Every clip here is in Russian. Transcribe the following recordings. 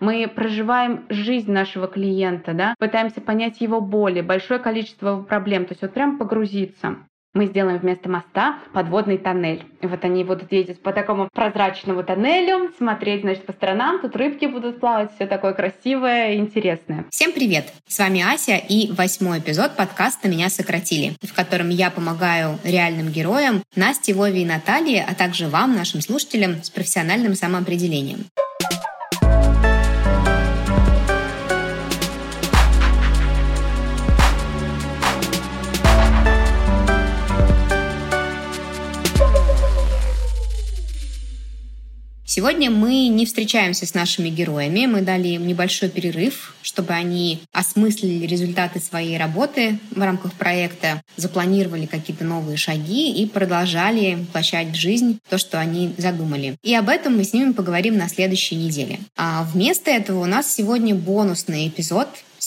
Мы проживаем жизнь нашего клиента, да, пытаемся понять его боли, большое количество проблем, то есть вот прям погрузиться мы сделаем вместо моста подводный тоннель. И вот они будут ездить по такому прозрачному тоннелю, смотреть, значит, по сторонам, тут рыбки будут плавать, все такое красивое и интересное. Всем привет! С вами Ася и восьмой эпизод подкаста «Меня сократили», в котором я помогаю реальным героям Насте, Вове и Наталье, а также вам, нашим слушателям, с профессиональным самоопределением. Сегодня мы не встречаемся с нашими героями. Мы дали им небольшой перерыв, чтобы они осмыслили результаты своей работы в рамках проекта, запланировали какие-то новые шаги и продолжали воплощать в жизнь то, что они задумали. И об этом мы с ними поговорим на следующей неделе. А вместо этого у нас сегодня бонусный эпизод,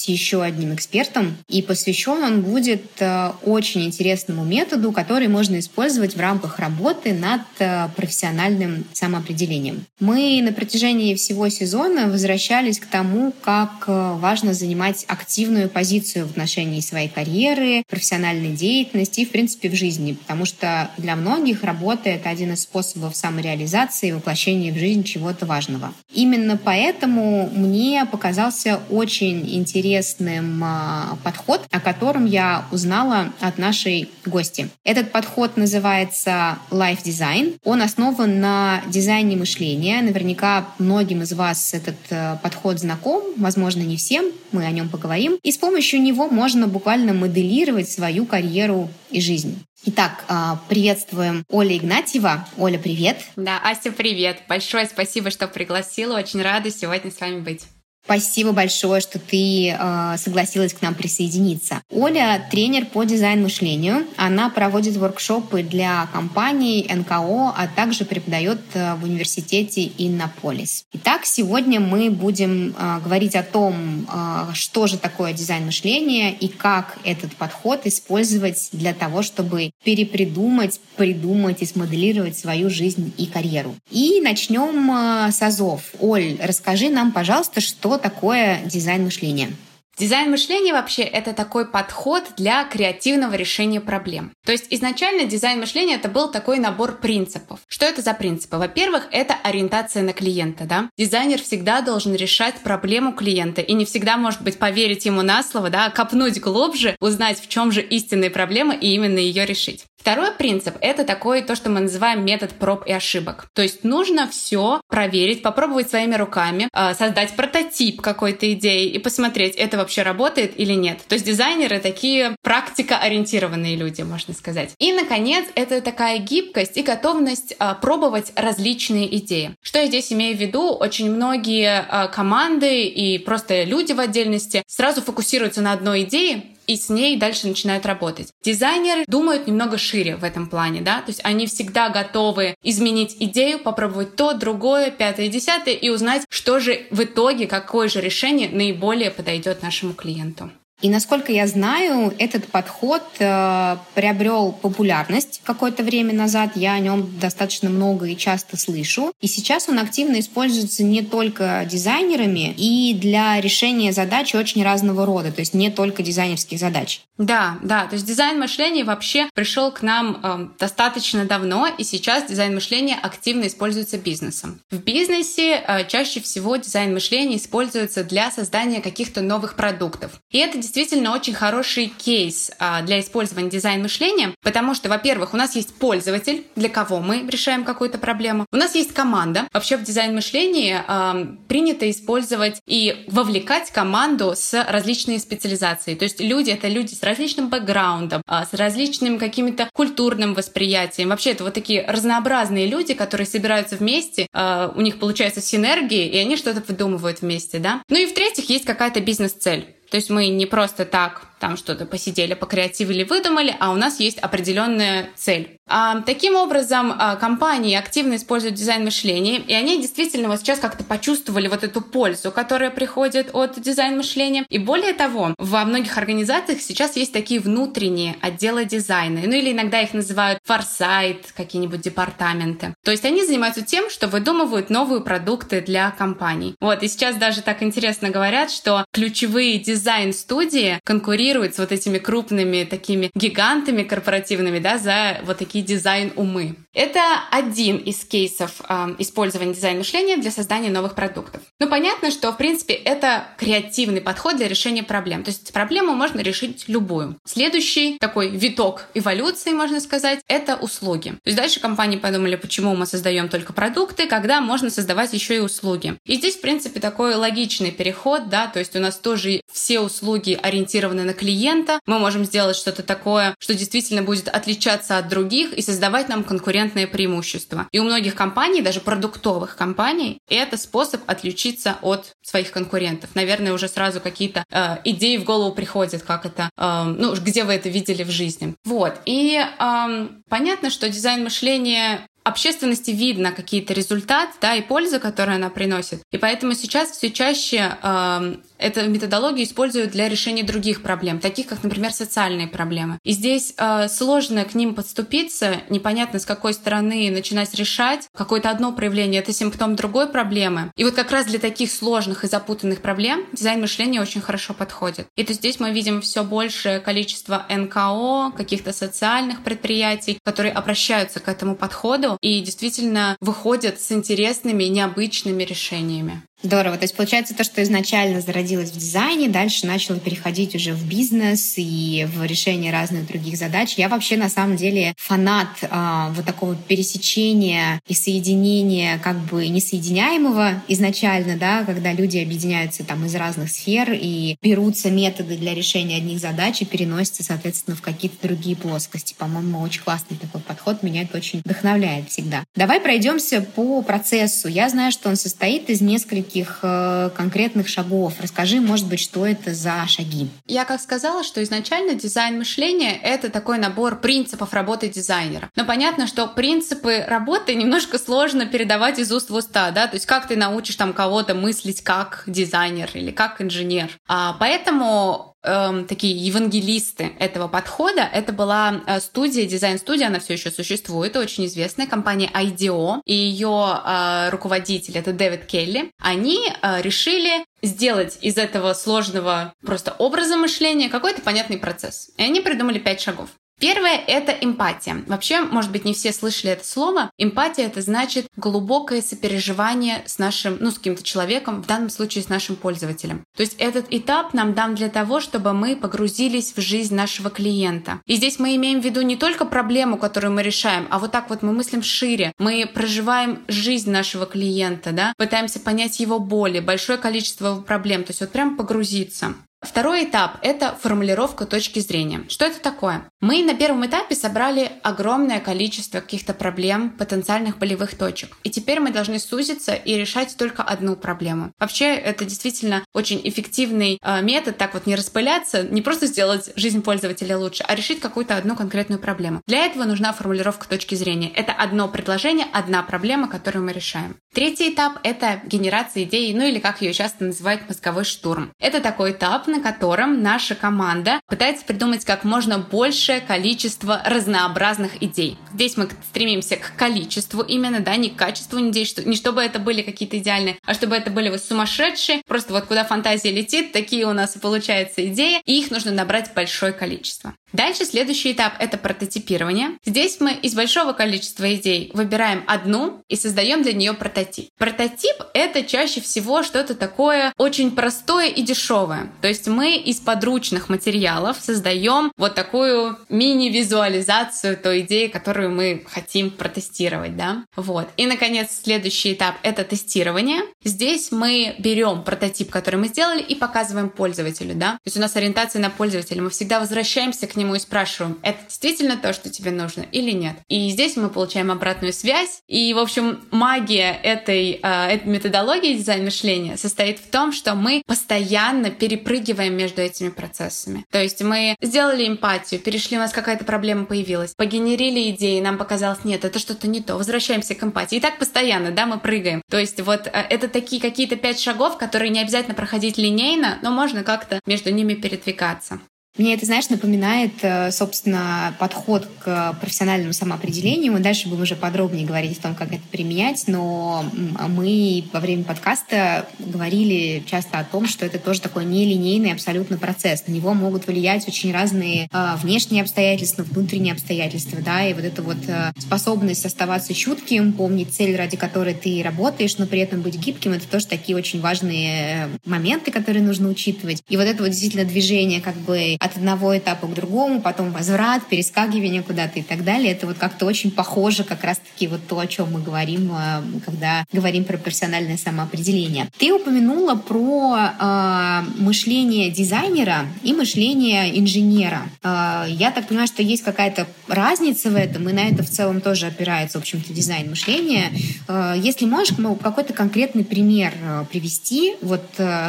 еще одним экспертом, и посвящен он будет э, очень интересному методу, который можно использовать в рамках работы над э, профессиональным самоопределением. Мы на протяжении всего сезона возвращались к тому, как э, важно занимать активную позицию в отношении своей карьеры, профессиональной деятельности и, в принципе, в жизни, потому что для многих работа — это один из способов самореализации и воплощения в жизнь чего-то важного. Именно поэтому мне показался очень интересным интересным а, подход, о котором я узнала от нашей гости. Этот подход называется Life Design. Он основан на дизайне мышления. Наверняка многим из вас этот э, подход знаком, возможно, не всем. Мы о нем поговорим. И с помощью него можно буквально моделировать свою карьеру и жизнь. Итак, а, приветствуем Оля Игнатьева. Оля, привет. Да, Ася, привет. Большое спасибо, что пригласила. Очень рада сегодня с вами быть. Спасибо большое, что ты э, согласилась к нам присоединиться. Оля тренер по дизайн-мышлению. Она проводит воркшопы для компаний, НКО, а также преподает э, в университете Иннополис. Итак, сегодня мы будем э, говорить о том, э, что же такое дизайн-мышления и как этот подход использовать для того, чтобы перепридумать, придумать и смоделировать свою жизнь и карьеру. И начнем э, с азов. Оль, расскажи нам, пожалуйста, что такое дизайн мышления? Дизайн мышления вообще это такой подход для креативного решения проблем. То есть изначально дизайн мышления это был такой набор принципов. Что это за принципы? Во-первых, это ориентация на клиента. Да? Дизайнер всегда должен решать проблему клиента и не всегда, может быть, поверить ему на слово, да, а копнуть глубже, узнать, в чем же истинная проблема и именно ее решить. Второй принцип — это такой, то, что мы называем метод проб и ошибок. То есть нужно все проверить, попробовать своими руками, а, создать прототип какой-то идеи и посмотреть, это вообще работает или нет. То есть дизайнеры такие практикоориентированные люди, можно сказать. И, наконец, это такая гибкость и готовность а, пробовать различные идеи. Что я здесь имею в виду? Очень многие а, команды и просто люди в отдельности сразу фокусируются на одной идее, и с ней дальше начинают работать. Дизайнеры думают немного шире в этом плане, да, то есть они всегда готовы изменить идею, попробовать то, другое, пятое, десятое и узнать, что же в итоге, какое же решение наиболее подойдет нашему клиенту. И насколько я знаю, этот подход э, приобрел популярность какое-то время назад. Я о нем достаточно много и часто слышу. И сейчас он активно используется не только дизайнерами и для решения задач очень разного рода, то есть не только дизайнерских задач. Да, да, то есть дизайн мышления вообще пришел к нам э, достаточно давно, и сейчас дизайн мышления активно используется бизнесом. В бизнесе э, чаще всего дизайн мышления используется для создания каких-то новых продуктов. И это действительно очень хороший кейс а, для использования дизайн-мышления, потому что, во-первых, у нас есть пользователь, для кого мы решаем какую-то проблему. У нас есть команда. Вообще в дизайн-мышлении а, принято использовать и вовлекать команду с различной специализацией. То есть люди — это люди с различным бэкграундом, а, с различным каким-то культурным восприятием. Вообще это вот такие разнообразные люди, которые собираются вместе, у них получается синергия, и они что-то выдумывают вместе, да. Ну и в-третьих, есть какая-то бизнес-цель. То есть мы не просто так там что-то посидели, покреативили, выдумали, а у нас есть определенная цель. Таким образом, а, компании активно используют дизайн мышления, и они действительно вот сейчас как-то почувствовали вот эту пользу, которая приходит от дизайн мышления. И более того, во многих организациях сейчас есть такие внутренние отделы дизайна, ну или иногда их называют форсайт, какие-нибудь департаменты. То есть они занимаются тем, что выдумывают новые продукты для компаний. Вот, и сейчас даже так интересно говорят, что ключевые дизайн-студии конкурируют с вот этими крупными такими гигантами корпоративными, да, за вот такие дизайн-умы. Это один из кейсов э, использования дизайн-мышления для создания новых продуктов. Ну, понятно, что, в принципе, это креативный подход для решения проблем. То есть проблему можно решить любую. Следующий такой виток эволюции, можно сказать, это услуги. То есть дальше компании подумали, почему мы создаем только продукты, когда можно создавать еще и услуги. И здесь, в принципе, такой логичный переход, да, то есть у нас тоже все услуги ориентированы на клиента. Мы можем сделать что-то такое, что действительно будет отличаться от других и создавать нам конкурентное преимущество. И у многих компаний, даже продуктовых компаний, это способ отличиться от своих конкурентов. Наверное, уже сразу какие-то э, идеи в голову приходят, как это, э, ну, где вы это видели в жизни. Вот. И э, понятно, что дизайн мышления общественности видно какие-то результаты, да, и пользы, которые она приносит. И поэтому сейчас все чаще э, эту методологию используют для решения других проблем, таких как, например, социальные проблемы. И здесь э, сложно к ним подступиться, непонятно с какой стороны начинать решать. Какое-то одно проявление — это симптом другой проблемы. И вот как раз для таких сложных и запутанных проблем дизайн мышления очень хорошо подходит. И то здесь мы видим все большее количество НКО, каких-то социальных предприятий, которые обращаются к этому подходу и действительно выходят с интересными, необычными решениями. Здорово. То есть получается то, что изначально зародилось в дизайне, дальше начало переходить уже в бизнес и в решение разных других задач. Я вообще на самом деле фанат э, вот такого пересечения и соединения как бы несоединяемого изначально, да, когда люди объединяются там из разных сфер и берутся методы для решения одних задач и переносятся, соответственно, в какие-то другие плоскости. По-моему, очень классный такой подход. Меня это очень вдохновляет всегда. Давай пройдемся по процессу. Я знаю, что он состоит из нескольких нескольких э, конкретных шагов. Расскажи, может быть, что это за шаги? Я как сказала, что изначально дизайн мышления — это такой набор принципов работы дизайнера. Но понятно, что принципы работы немножко сложно передавать из уст в уста, да, то есть как ты научишь там кого-то мыслить как дизайнер или как инженер. А, поэтому эм, такие евангелисты этого подхода. Это была э, студия, дизайн-студия, она все еще существует, очень известная компания IDEO, и ее э, руководитель, это Дэвид Келли, они э, решили сделать из этого сложного просто образа мышления какой-то понятный процесс. И они придумали пять шагов. Первое — это эмпатия. Вообще, может быть, не все слышали это слово. Эмпатия — это значит глубокое сопереживание с нашим, ну, с каким-то человеком, в данном случае с нашим пользователем. То есть этот этап нам дан для того, чтобы мы погрузились в жизнь нашего клиента. И здесь мы имеем в виду не только проблему, которую мы решаем, а вот так вот мы мыслим шире. Мы проживаем жизнь нашего клиента, да, пытаемся понять его боли, большое количество проблем, то есть вот прям погрузиться. Второй этап – это формулировка точки зрения. Что это такое? Мы на первом этапе собрали огромное количество каких-то проблем, потенциальных болевых точек. И теперь мы должны сузиться и решать только одну проблему. Вообще, это действительно очень эффективный э, метод, так вот не распыляться, не просто сделать жизнь пользователя лучше, а решить какую-то одну конкретную проблему. Для этого нужна формулировка точки зрения. Это одно предложение, одна проблема, которую мы решаем. Третий этап – это генерация идей, ну или как ее часто называют мозговой штурм. Это такой этап, на котором наша команда пытается придумать как можно большее количество разнообразных идей. Здесь мы стремимся к количеству именно, да, не к качеству идей, что, не чтобы это были какие-то идеальные, а чтобы это были вот сумасшедшие, просто вот куда фантазия летит, такие у нас и получаются идеи, и их нужно набрать большое количество. Дальше следующий этап — это прототипирование. Здесь мы из большого количества идей выбираем одну и создаем для нее прототип. Прототип — это чаще всего что-то такое очень простое и дешевое. То есть мы из подручных материалов создаем вот такую мини-визуализацию той идеи, которую мы хотим протестировать, да? Вот. И, наконец, следующий этап — это тестирование. Здесь мы берем прототип, который мы сделали, и показываем пользователю, да? То есть у нас ориентация на пользователя. Мы всегда возвращаемся к нему нему и спрашиваем, это действительно то, что тебе нужно или нет. И здесь мы получаем обратную связь. И, в общем, магия этой, э, этой методологии дизайн мышления состоит в том, что мы постоянно перепрыгиваем между этими процессами. То есть мы сделали эмпатию, перешли, у нас какая-то проблема появилась, погенерили идеи, нам показалось, нет, это что-то не то, возвращаемся к эмпатии. И так постоянно, да, мы прыгаем. То есть вот э, это такие какие-то пять шагов, которые не обязательно проходить линейно, но можно как-то между ними передвигаться. Мне это, знаешь, напоминает, э, собственно, подход к профессиональному самоопределению. Мы дальше будем уже подробнее говорить о том, как это применять, но мы во время подкаста говорили часто о том, что это тоже такой нелинейный абсолютно процесс. На него могут влиять очень разные э, внешние обстоятельства, внутренние обстоятельства, да, и вот эта вот э, способность оставаться чутким, помнить цель, ради которой ты работаешь, но при этом быть гибким, это тоже такие очень важные моменты, которые нужно учитывать. И вот это вот действительно движение как бы от одного этапа к другому, потом возврат, перескакивание куда-то и так далее. Это вот как-то очень похоже как раз-таки вот то, о чем мы говорим, э, когда говорим про профессиональное самоопределение. Ты упомянула про э, мышление дизайнера и мышление инженера. Э, я так понимаю, что есть какая-то разница в этом, и на это в целом тоже опирается, в общем-то, дизайн мышления. Э, если можешь какой-то конкретный пример привести, вот,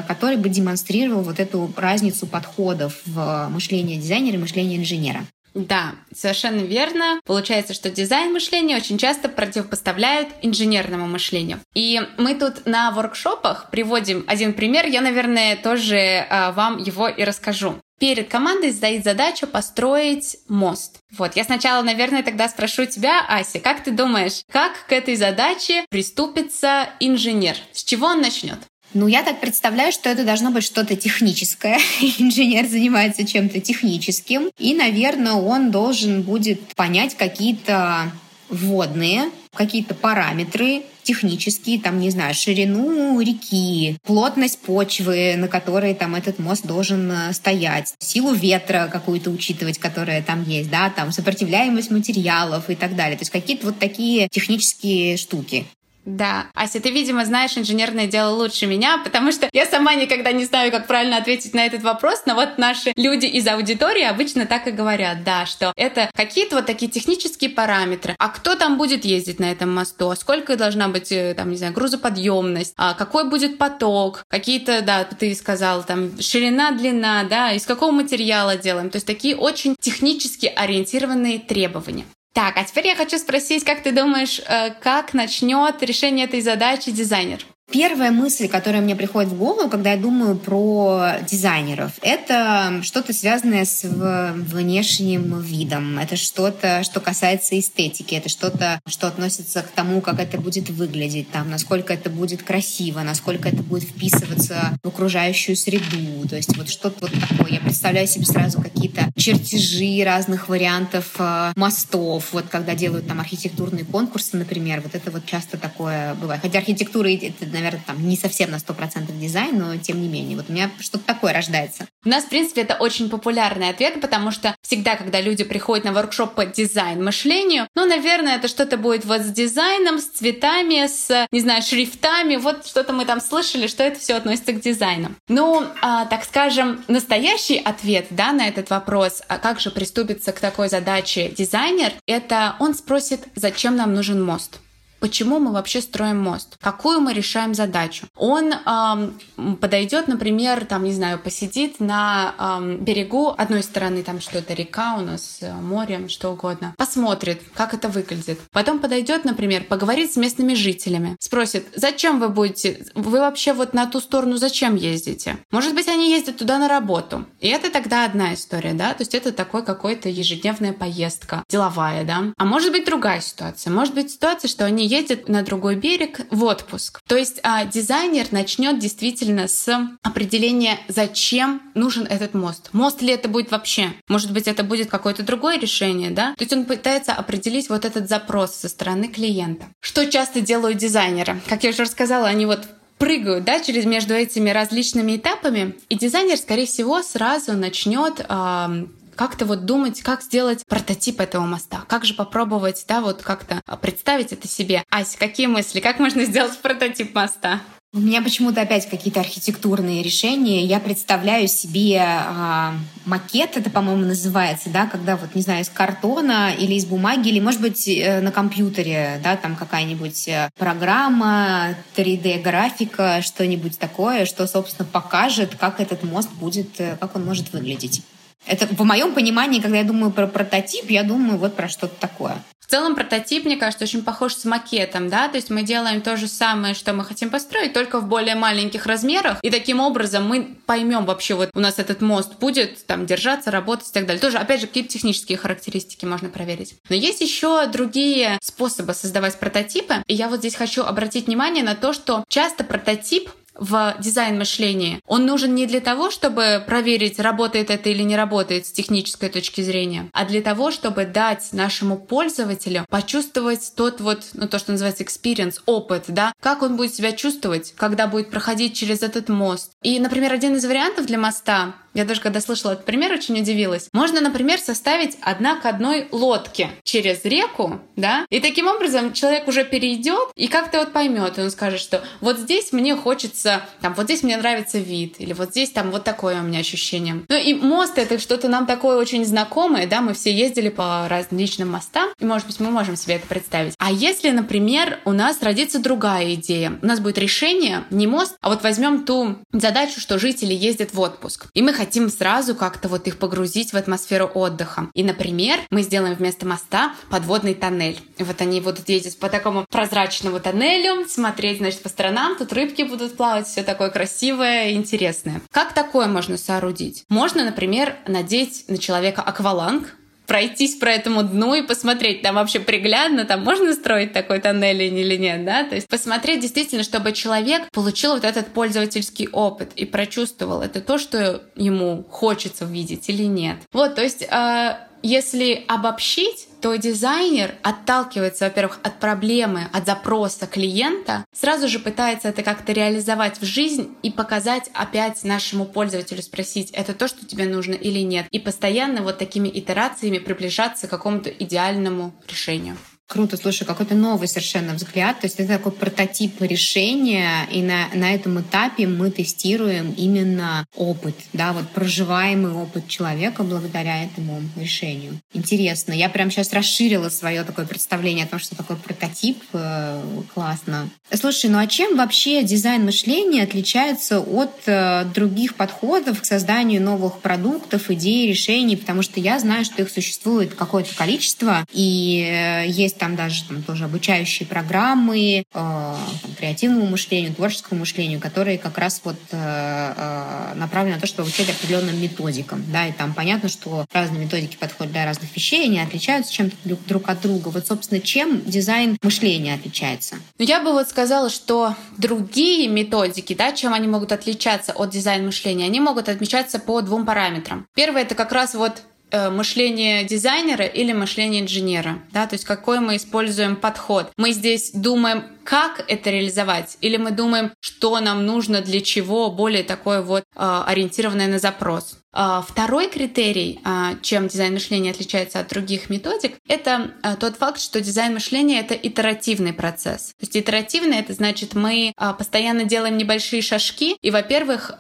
который бы демонстрировал вот эту разницу подходов в мышления дизайнера и мышления инженера. Да, совершенно верно. Получается, что дизайн мышления очень часто противопоставляют инженерному мышлению. И мы тут на воркшопах приводим один пример. Я, наверное, тоже э, вам его и расскажу. Перед командой стоит задача построить мост. Вот, я сначала, наверное, тогда спрошу тебя, Ася, как ты думаешь, как к этой задаче приступится инженер? С чего он начнет? Ну, я так представляю, что это должно быть что-то техническое. Инженер занимается чем-то техническим. И, наверное, он должен будет понять какие-то вводные, какие-то параметры технические, там, не знаю, ширину реки, плотность почвы, на которой там этот мост должен э, стоять, силу ветра какую-то учитывать, которая там есть, да, там сопротивляемость материалов и так далее. То есть какие-то вот такие технические штуки. Да. Ася, ты, видимо, знаешь инженерное дело лучше меня, потому что я сама никогда не знаю, как правильно ответить на этот вопрос, но вот наши люди из аудитории обычно так и говорят, да, что это какие-то вот такие технические параметры. А кто там будет ездить на этом мосту? А сколько должна быть, э, там, не знаю, грузоподъемность? А какой будет поток? Какие-то, да, ты сказал, там, ширина, длина, да, из какого материала делаем? То есть такие очень технически ориентированные требования. Так, а теперь я хочу спросить, как ты думаешь, э, как начнет решение этой задачи дизайнер? Первая мысль, которая мне приходит в голову, когда я думаю про дизайнеров, это что-то связанное с внешним видом. Это что-то, что касается эстетики. Это что-то, что относится к тому, как это будет выглядеть, там, насколько это будет красиво, насколько это будет вписываться в окружающую среду. То есть вот что-то вот такое. Я представляю себе сразу какие-то чертежи разных вариантов э, мостов. Вот когда делают там архитектурные конкурсы, например, вот это вот часто такое бывает. Хотя архитектура это наверное, там не совсем на 100% дизайн, но тем не менее. Вот у меня что-то такое рождается. У нас, в принципе, это очень популярный ответ, потому что всегда, когда люди приходят на воркшоп по дизайн мышлению, ну, наверное, это что-то будет вот с дизайном, с цветами, с, не знаю, шрифтами, вот что-то мы там слышали, что это все относится к дизайну. Ну, а, так скажем, настоящий ответ, да, на этот вопрос, а как же приступиться к такой задаче дизайнер, это он спросит, зачем нам нужен мост почему мы вообще строим мост, какую мы решаем задачу. Он эм, подойдет, например, там, не знаю, посидит на эм, берегу одной стороны, там что-то река у нас, э, море, что угодно, посмотрит, как это выглядит. Потом подойдет, например, поговорит с местными жителями, спросит, зачем вы будете, вы вообще вот на ту сторону зачем ездите? Может быть, они ездят туда на работу. И это тогда одна история, да, то есть это такой какой-то ежедневная поездка, деловая, да. А может быть другая ситуация. Может быть ситуация, что они едет на другой берег в отпуск. То есть а, дизайнер начнет действительно с определения, зачем нужен этот мост. Мост ли это будет вообще? Может быть, это будет какое-то другое решение, да? То есть он пытается определить вот этот запрос со стороны клиента. Что часто делают дизайнеры? Как я уже рассказала, они вот прыгают да, через между этими различными этапами, и дизайнер, скорее всего, сразу начнет э, как-то вот думать, как сделать прототип этого моста, как же попробовать, да, вот как-то представить это себе. Ася, какие мысли, как можно сделать прототип моста? У меня почему-то опять какие-то архитектурные решения. Я представляю себе э, макет, это, по-моему, называется, да, когда вот, не знаю, из картона или из бумаги, или, может быть, э, на компьютере, да, там какая-нибудь э, программа, 3D-графика, что-нибудь такое, что, собственно, покажет, как этот мост будет, э, как он может выглядеть. Это в моем понимании, когда я думаю про прототип, я думаю вот про что-то такое. В целом прототип, мне кажется, очень похож с макетом, да, то есть мы делаем то же самое, что мы хотим построить, только в более маленьких размерах, и таким образом мы поймем вообще, вот у нас этот мост будет там держаться, работать и так далее. Тоже, опять же, какие-то технические характеристики можно проверить. Но есть еще другие способы создавать прототипы, и я вот здесь хочу обратить внимание на то, что часто прототип в дизайн мышлении, он нужен не для того, чтобы проверить, работает это или не работает с технической точки зрения, а для того, чтобы дать нашему пользователю почувствовать тот вот, ну то, что называется experience, опыт, да, как он будет себя чувствовать, когда будет проходить через этот мост. И, например, один из вариантов для моста я даже когда слышала этот пример, очень удивилась. Можно, например, составить одна к одной лодки через реку, да, и таким образом человек уже перейдет и как-то вот поймет, и он скажет, что вот здесь мне хочется, там, вот здесь мне нравится вид, или вот здесь там вот такое у меня ощущение. Ну и мост это что-то нам такое очень знакомое, да, мы все ездили по различным мостам, и, может быть, мы можем себе это представить. А если, например, у нас родится другая идея, у нас будет решение, не мост, а вот возьмем ту задачу, что жители ездят в отпуск, и мы хотим сразу как-то вот их погрузить в атмосферу отдыха. И, например, мы сделаем вместо моста подводный тоннель. И вот они будут ездить по такому прозрачному тоннелю, смотреть, значит, по сторонам, тут рыбки будут плавать, все такое красивое и интересное. Как такое можно соорудить? Можно, например, надеть на человека акваланг, пройтись по этому дну и посмотреть, там вообще приглядно, там можно строить такой тоннель или нет, да, то есть посмотреть действительно, чтобы человек получил вот этот пользовательский опыт и прочувствовал это то, что ему хочется увидеть или нет. Вот, то есть э, если обобщить, то дизайнер отталкивается, во-первых, от проблемы, от запроса клиента, сразу же пытается это как-то реализовать в жизнь и показать опять нашему пользователю, спросить, это то, что тебе нужно или нет. И постоянно вот такими итерациями приближаться к какому-то идеальному решению. Круто, слушай, какой-то новый совершенно взгляд. То есть это такой прототип решения, и на, на этом этапе мы тестируем именно опыт, да, вот проживаемый опыт человека благодаря этому решению. Интересно. Я прям сейчас расширила свое такое представление о том, что такое прототип. Э, классно. Слушай, ну а чем вообще дизайн мышления отличается от э, других подходов к созданию новых продуктов, идей, решений? Потому что я знаю, что их существует какое-то количество, и э, есть там даже там, тоже обучающие программы э, там, креативному мышлению, творческому мышлению, которые как раз вот э, э, направлены на то, чтобы обучать определенным методикам. Да, и там понятно, что разные методики подходят для разных вещей, они отличаются чем-то друг, от друга. Вот, собственно, чем дизайн мышления отличается? Ну, я бы вот сказала, что другие методики, да, чем они могут отличаться от дизайн мышления, они могут отличаться по двум параметрам. Первое — это как раз вот мышление дизайнера или мышление инженера, да, то есть какой мы используем подход. Мы здесь думаем, как это реализовать, или мы думаем, что нам нужно для чего, более такое вот э, ориентированное на запрос. Э, второй критерий, чем дизайн мышления отличается от других методик, это тот факт, что дизайн мышления — это итеративный процесс. То есть итеративный — это значит, мы постоянно делаем небольшие шажки, и, во-первых,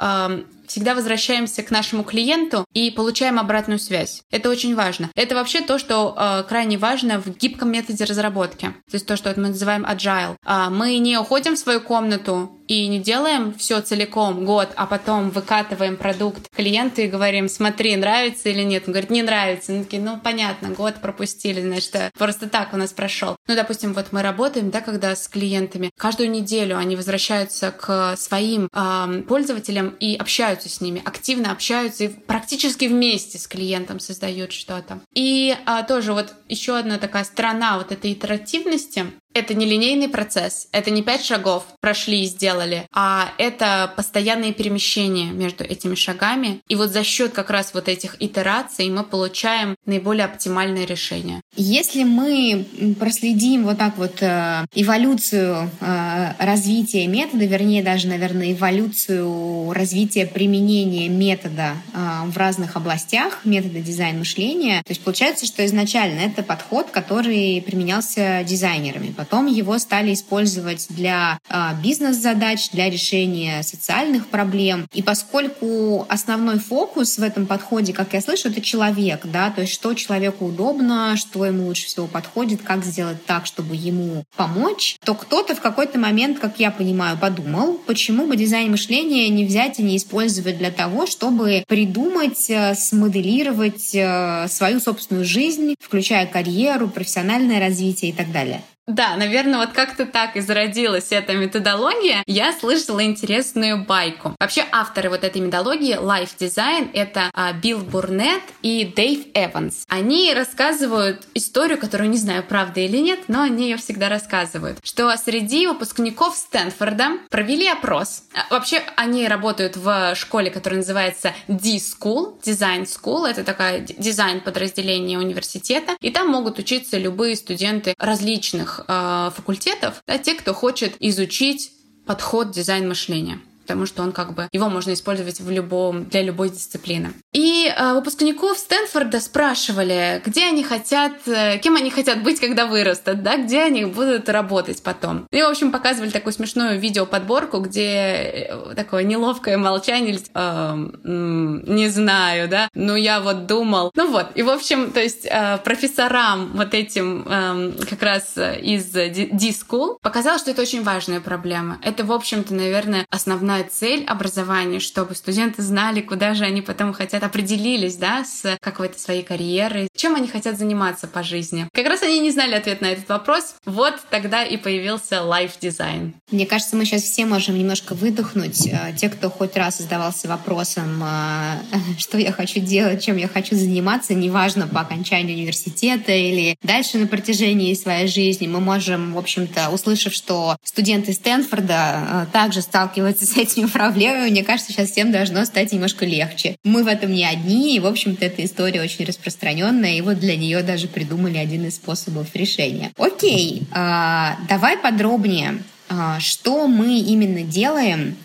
всегда возвращаемся к нашему клиенту и получаем обратную связь. Это очень важно. Это вообще то, что э, крайне важно в гибком методе разработки. То есть то, что мы называем agile. Э, мы не уходим в свою комнату и не делаем все целиком год, а потом выкатываем продукт клиенту и говорим, смотри, нравится или нет. Он говорит, не нравится. Мы такие, ну понятно, год пропустили, значит, э, просто так у нас прошел. Ну, допустим, вот мы работаем, да, когда с клиентами, каждую неделю они возвращаются к своим э, пользователям и общаются с ними, активно общаются и практически вместе с клиентом создают что-то. И а, тоже вот еще одна такая сторона вот этой итеративности, это не линейный процесс, это не пять шагов прошли и сделали, а это постоянные перемещения между этими шагами. И вот за счет как раз вот этих итераций мы получаем наиболее оптимальное решение. Если мы проследим вот так вот э, эволюцию э, развития метода, вернее даже, наверное, эволюцию развития применения метода э, в разных областях, метода дизайн мышления, то есть получается, что изначально это подход, который применялся дизайнерами, Потом его стали использовать для а, бизнес-задач, для решения социальных проблем. И поскольку основной фокус в этом подходе, как я слышу, это человек, да, то есть что человеку удобно, что ему лучше всего подходит, как сделать так, чтобы ему помочь, то кто-то в какой-то момент, как я понимаю, подумал, почему бы дизайн мышления не взять и не использовать для того, чтобы придумать, э, смоделировать э, свою собственную жизнь, включая карьеру, профессиональное развитие и так далее. Да, наверное, вот как-то так и зародилась эта методология. Я слышала интересную байку. Вообще авторы вот этой методологии Life Design — это а, Билл Бурнет и Дэйв Эванс. Они рассказывают историю, которую не знаю, правда или нет, но они ее всегда рассказывают, что среди выпускников Стэнфорда провели опрос. А, вообще они работают в школе, которая называется D-School, Design School. Это такая дизайн подразделение университета. И там могут учиться любые студенты различных э, факультетов, да, те, кто хочет изучить подход дизайн мышления потому что он как бы его можно использовать в любом для любой дисциплины. И э, выпускников Стэнфорда спрашивали, где они хотят, э, кем они хотят быть, когда вырастут, да, где они будут работать потом. И, в общем, показывали такую смешную видеоподборку, где э, такое неловкое молчание, э, не знаю, да, но я вот думал. Ну вот, и, в общем, то есть э, профессорам вот этим э, как раз из D-School показалось, что это очень важная проблема. Это, в общем-то, наверное, основная основная цель образования, чтобы студенты знали, куда же они потом хотят, определились, да, с какой-то своей карьерой, чем они хотят заниматься по жизни. Как раз они не знали ответ на этот вопрос. Вот тогда и появился life дизайн. Мне кажется, мы сейчас все можем немножко выдохнуть. Э, те, кто хоть раз задавался вопросом, э, что я хочу делать, чем я хочу заниматься, неважно по окончанию университета или дальше на протяжении своей жизни, мы можем, в общем-то, услышав, что студенты Стэнфорда э, также сталкиваются с этими проблемами, мне кажется, сейчас всем должно стать немножко легче. Мы в этом не одни, и, в общем-то, эта история очень распространенная, и вот для нее даже придумали один из способов решения. Окей, а, давай подробнее, а, что мы именно делаем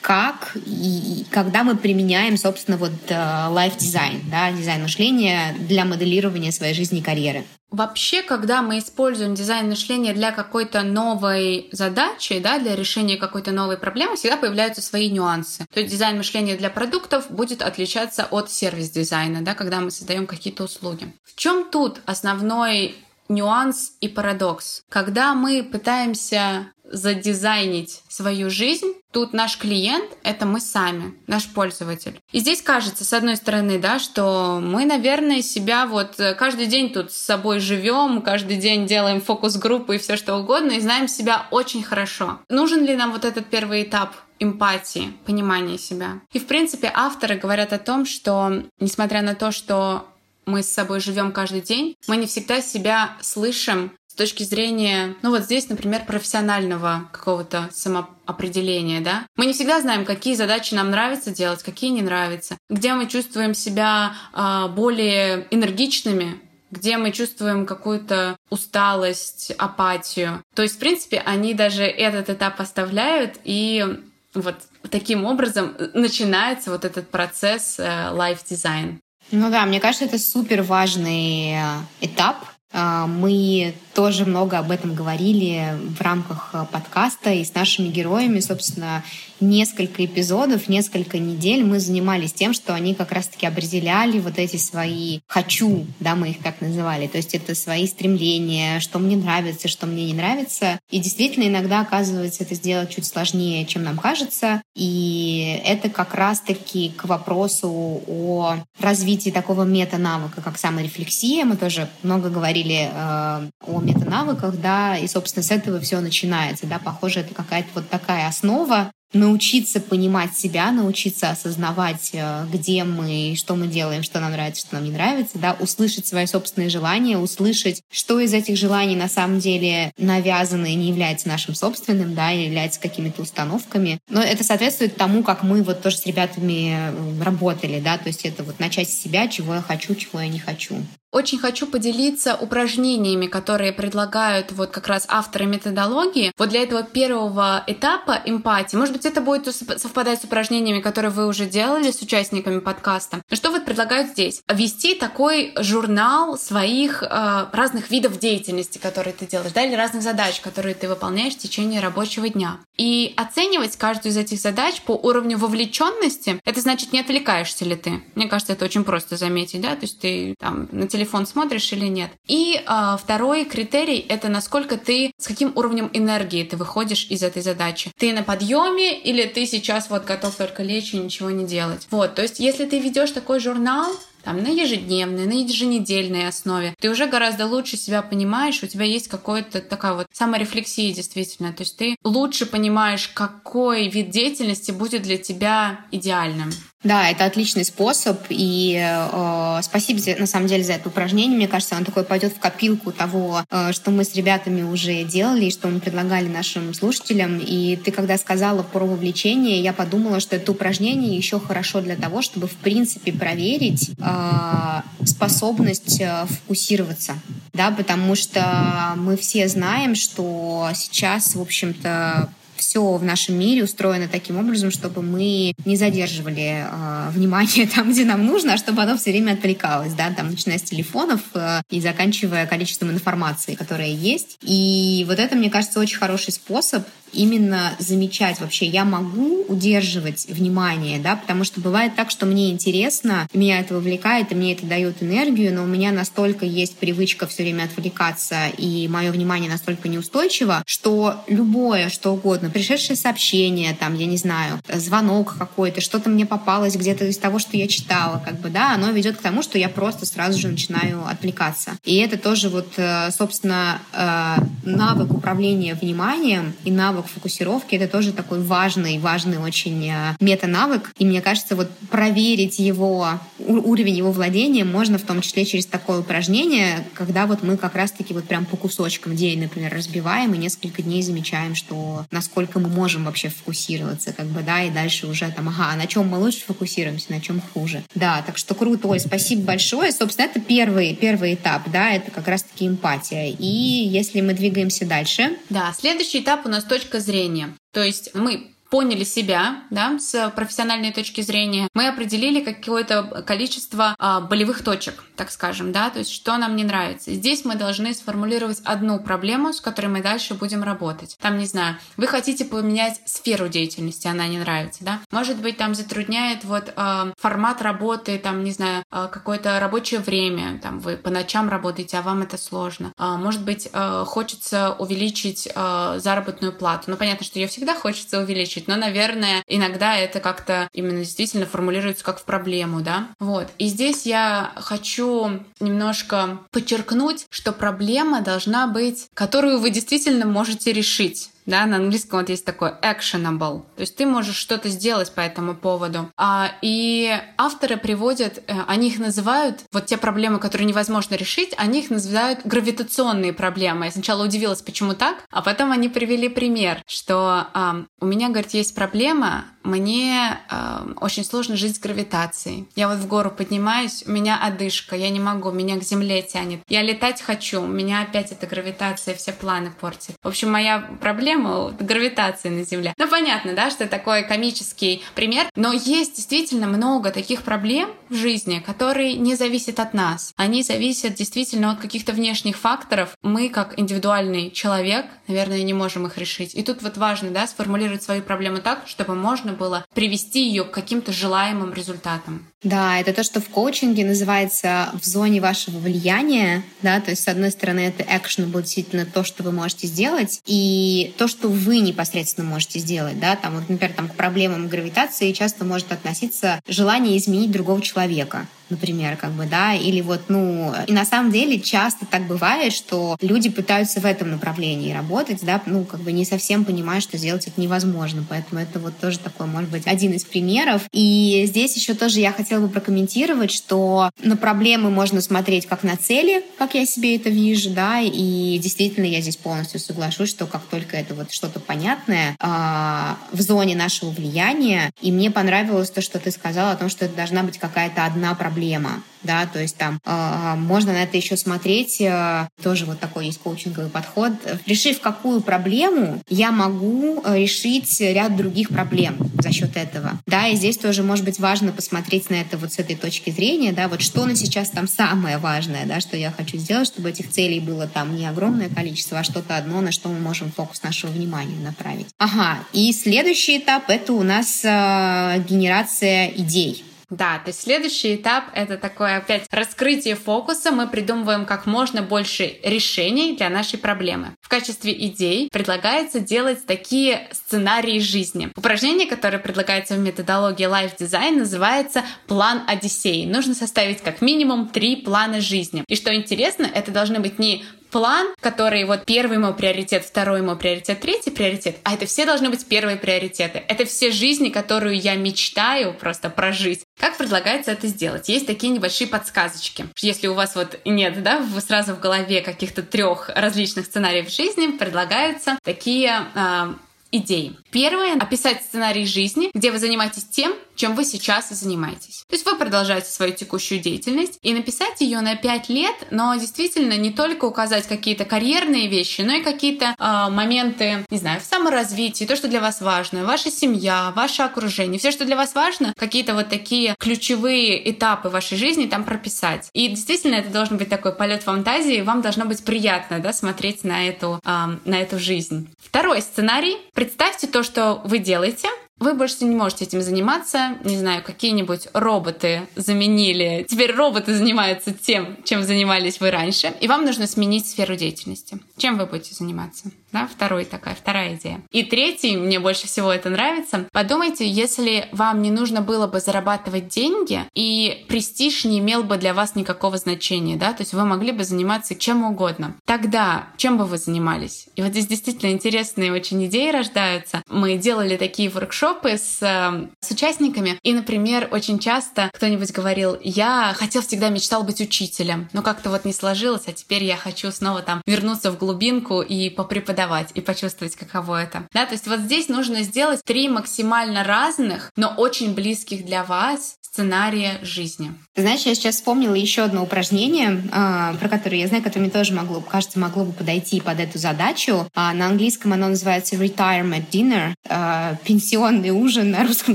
как и когда мы применяем, собственно, вот life design, да, дизайн мышления для моделирования своей жизни и карьеры. Вообще, когда мы используем дизайн мышления для какой-то новой задачи, да, для решения какой-то новой проблемы, всегда появляются свои нюансы. То есть дизайн мышления для продуктов будет отличаться от сервис-дизайна, да, когда мы создаем какие-то услуги. В чем тут основной нюанс и парадокс? Когда мы пытаемся задизайнить свою жизнь, тут наш клиент — это мы сами, наш пользователь. И здесь кажется, с одной стороны, да, что мы, наверное, себя вот э, каждый день тут с собой живем, каждый день делаем фокус-группы и все что угодно, и знаем себя очень хорошо. Нужен ли нам вот этот первый этап эмпатии, понимания себя. И, в принципе, авторы говорят о том, что, несмотря на то, что мы с собой живем каждый день, мы не всегда себя слышим с точки зрения, ну вот здесь, например, профессионального какого-то самоопределения, да. Мы не всегда знаем, какие задачи нам нравится делать, какие не нравятся, где мы чувствуем себя э, более энергичными, где мы чувствуем какую-то усталость, апатию. То есть, в принципе, они даже этот этап оставляют, и вот таким образом начинается вот этот процесс э, life design. Ну да, мне кажется, это супер важный э, этап. Э, мы тоже много об этом говорили в рамках э, подкаста и с нашими героями. Собственно, несколько эпизодов, несколько недель мы занимались тем, что они как раз-таки определяли вот эти свои «хочу», да, мы их так называли. То есть это свои стремления, что мне нравится, что мне не нравится. И действительно, иногда оказывается это сделать чуть сложнее, чем нам кажется. И это как раз-таки к вопросу о развитии такого мета-навыка, как саморефлексия. Мы тоже много говорили э, о метанавыках, да, и, собственно, с этого все начинается, да, похоже, это какая-то вот такая основа, научиться понимать себя, научиться осознавать, э, где мы, что мы делаем, что нам нравится, что нам не нравится, да, услышать свои собственные желания, услышать, что из этих желаний на самом деле навязано и не является нашим собственным, да, или является какими-то установками. Но это соответствует тому, как мы вот тоже с ребятами э, работали, да, то есть это вот начать с себя, чего я хочу, чего я не хочу. Очень хочу поделиться упражнениями, которые предлагают вот как раз авторы методологии. Вот для этого первого этапа эмпатии, может быть, это будет совпадать с упражнениями, которые вы уже делали с участниками подкаста. Что вот предлагают здесь? Вести такой журнал своих э, разных видов деятельности, которые ты делаешь, да, или разных задач, которые ты выполняешь в течение рабочего дня. И оценивать каждую из этих задач по уровню вовлеченности, это значит, не отвлекаешься ли ты. Мне кажется, это очень просто заметить, да, то есть ты там на телефон смотришь или нет. И э, второй критерий — это насколько ты, с каким уровнем энергии ты выходишь из этой задачи. Ты на подъеме или ты сейчас вот готов только лечь и ничего не делать. Вот, то есть если ты ведешь такой журнал, там, на ежедневной, на еженедельной основе, ты уже гораздо лучше себя понимаешь, у тебя есть какая-то такая вот саморефлексия действительно, то есть ты лучше понимаешь, какой вид деятельности будет для тебя идеальным. Да, это отличный способ, и э, спасибо на самом деле за это упражнение. Мне кажется, оно такое пойдет в копилку того, э, что мы с ребятами уже делали и что мы предлагали нашим слушателям. И ты когда сказала про вовлечение, я подумала, что это упражнение еще хорошо для того, чтобы в принципе проверить э, способность э, фокусироваться, да, потому что мы все знаем, что сейчас, в общем-то, все в нашем мире устроено таким образом, чтобы мы не задерживали э, внимание там, где нам нужно, а чтобы оно все время отвлекалось, да, там, начиная с телефонов э, и заканчивая количеством информации, которая есть. И вот это, мне кажется, очень хороший способ именно замечать вообще, я могу удерживать внимание, да, потому что бывает так, что мне интересно, меня это вовлекает, и мне это дает энергию, но у меня настолько есть привычка все время отвлекаться, и мое внимание настолько неустойчиво, что любое, что угодно, пришедшее сообщение, там, я не знаю, звонок какой-то, что-то мне попалось где-то из того, что я читала, как бы, да, оно ведет к тому, что я просто сразу же начинаю отвлекаться. И это тоже вот, э, собственно, э, навык управления вниманием и навык навык фокусировки — это тоже такой важный, важный очень э, мета-навык. И мне кажется, вот проверить его, уровень его владения можно в том числе через такое упражнение, когда вот мы как раз-таки вот прям по кусочкам день, например, разбиваем и несколько дней замечаем, что насколько мы можем вообще фокусироваться, как бы, да, и дальше уже там, ага, на чем мы лучше фокусируемся, на чем хуже. Да, так что круто, ой, спасибо большое. Собственно, это первый, первый этап, да, это как раз-таки эмпатия. И если мы двигаемся дальше... Да, следующий этап у нас точка точка зрения. То есть мы поняли себя, да, с профессиональной точки зрения, мы определили какое-то количество а, болевых точек, так скажем, да, то есть что нам не нравится. Здесь мы должны сформулировать одну проблему, с которой мы дальше будем работать. Там, не знаю, вы хотите поменять сферу деятельности, она не нравится, да. Может быть, там затрудняет вот а, формат работы, там, не знаю, а, какое-то рабочее время, там, вы по ночам работаете, а вам это сложно. А, может быть, а, хочется увеличить а, заработную плату. Ну, понятно, что ее всегда хочется увеличить, вылечить, но, наверное, иногда это как-то именно действительно формулируется как в проблему, да. Вот. И здесь я хочу немножко подчеркнуть, что проблема должна быть, которую вы действительно можете решить да, на английском вот есть такое actionable, то есть ты можешь что-то сделать по этому поводу. А, и авторы приводят, э, они их называют, вот те проблемы, которые невозможно решить, они их называют гравитационные проблемы. Я сначала удивилась, почему так, а потом они привели пример, что а, у меня, говорит, есть проблема, мне э, очень сложно жить с гравитацией. Я вот в гору поднимаюсь, у меня одышка, я не могу, меня к земле тянет. Я летать хочу, у меня опять эта гравитация все планы портит. В общем, моя проблема — гравитация на земле. Ну, понятно, да, что такой комический пример, но есть действительно много таких проблем в жизни, которые не зависят от нас. Они зависят действительно от каких-то внешних факторов. Мы, как индивидуальный человек, наверное, не можем их решить. И тут вот важно, да, сформулировать свою проблему так, чтобы можно было привести ее к каким-то желаемым результатам. Да, это то, что в коучинге называется в зоне вашего влияния, да, то есть с одной стороны это actionable, действительно то, что вы можете сделать, и то, что вы непосредственно можете сделать, да, там вот, например, там к проблемам гравитации часто может относиться желание изменить другого человека, например, как бы, да, или вот, ну, и на самом деле часто так бывает, что люди пытаются в этом направлении работать, да, ну, как бы не совсем понимая, что сделать это невозможно, поэтому это вот тоже такой, может быть, один из примеров. И здесь еще тоже я хотела бы прокомментировать, что на проблемы можно смотреть как на цели, как я себе это вижу, да, и действительно я здесь полностью соглашусь, что как только это вот что-то понятное э, в зоне нашего влияния, и мне понравилось то, что ты сказала о том, что это должна быть какая-то одна проблема проблема да, то есть там э, можно на это еще смотреть, э, тоже вот такой есть коучинговый подход. Решив какую проблему, я могу э, решить ряд других проблем за счет этого, да, и здесь тоже может быть важно посмотреть на это вот с этой точки зрения, да, вот что на сейчас там самое важное, да, что я хочу сделать, чтобы этих целей было там не огромное количество, а что-то одно, на что мы можем фокус нашего внимания направить. Ага, и следующий этап это у нас э, генерация идей. Да, то есть следующий этап — это такое опять раскрытие фокуса. Мы придумываем как можно больше решений для нашей проблемы. В качестве идей предлагается делать такие сценарии жизни. Упражнение, которое предлагается в методологии Life Design, называется «План Одиссеи». Нужно составить как минимум три плана жизни. И что интересно, это должны быть не план, который вот первый мой приоритет, второй мой приоритет, третий приоритет, а это все должны быть первые приоритеты. Это все жизни, которую я мечтаю просто прожить. Как предлагается это сделать? Есть такие небольшие подсказочки. Если у вас вот нет, да, сразу в голове каких-то трех различных сценариев жизни, предлагаются такие э, идеи. Первое — описать сценарий жизни, где вы занимаетесь тем, чем вы сейчас занимаетесь. То есть вы продолжаете свою текущую деятельность и написать ее на 5 лет, но действительно не только указать какие-то карьерные вещи, но и какие-то э, моменты, не знаю, в саморазвитии, то, что для вас важно, ваша семья, ваше окружение, все, что для вас важно, какие-то вот такие ключевые этапы вашей жизни там прописать. И действительно это должен быть такой полет фантазии, вам должно быть приятно, да, смотреть на эту, э, на эту жизнь. Второй сценарий. Представьте то, что вы делаете, вы больше не можете этим заниматься. Не знаю, какие-нибудь роботы заменили. Теперь роботы занимаются тем, чем занимались вы раньше. И вам нужно сменить сферу деятельности. Чем вы будете заниматься? Да, второй такая, вторая идея. И третий, мне больше всего это нравится. Подумайте, если вам не нужно было бы зарабатывать деньги, и престиж не имел бы для вас никакого значения, да, то есть вы могли бы заниматься чем угодно. Тогда чем бы вы занимались? И вот здесь действительно интересные очень идеи рождаются. Мы делали такие воркшопы с, э, с участниками, и, например, очень часто кто-нибудь говорил, я хотел всегда мечтал быть учителем, но как-то вот не сложилось, а теперь я хочу снова там вернуться в глубинку и попреподавать преподавать и почувствовать, каково это. Да, то есть вот здесь нужно сделать три максимально разных, но очень близких для вас сценария жизни. знаешь, я сейчас вспомнила еще одно упражнение, а, про которое я знаю, которое мне тоже могло, кажется, могло бы подойти под эту задачу. А, на английском оно называется retirement dinner, а, пенсионный ужин, на русском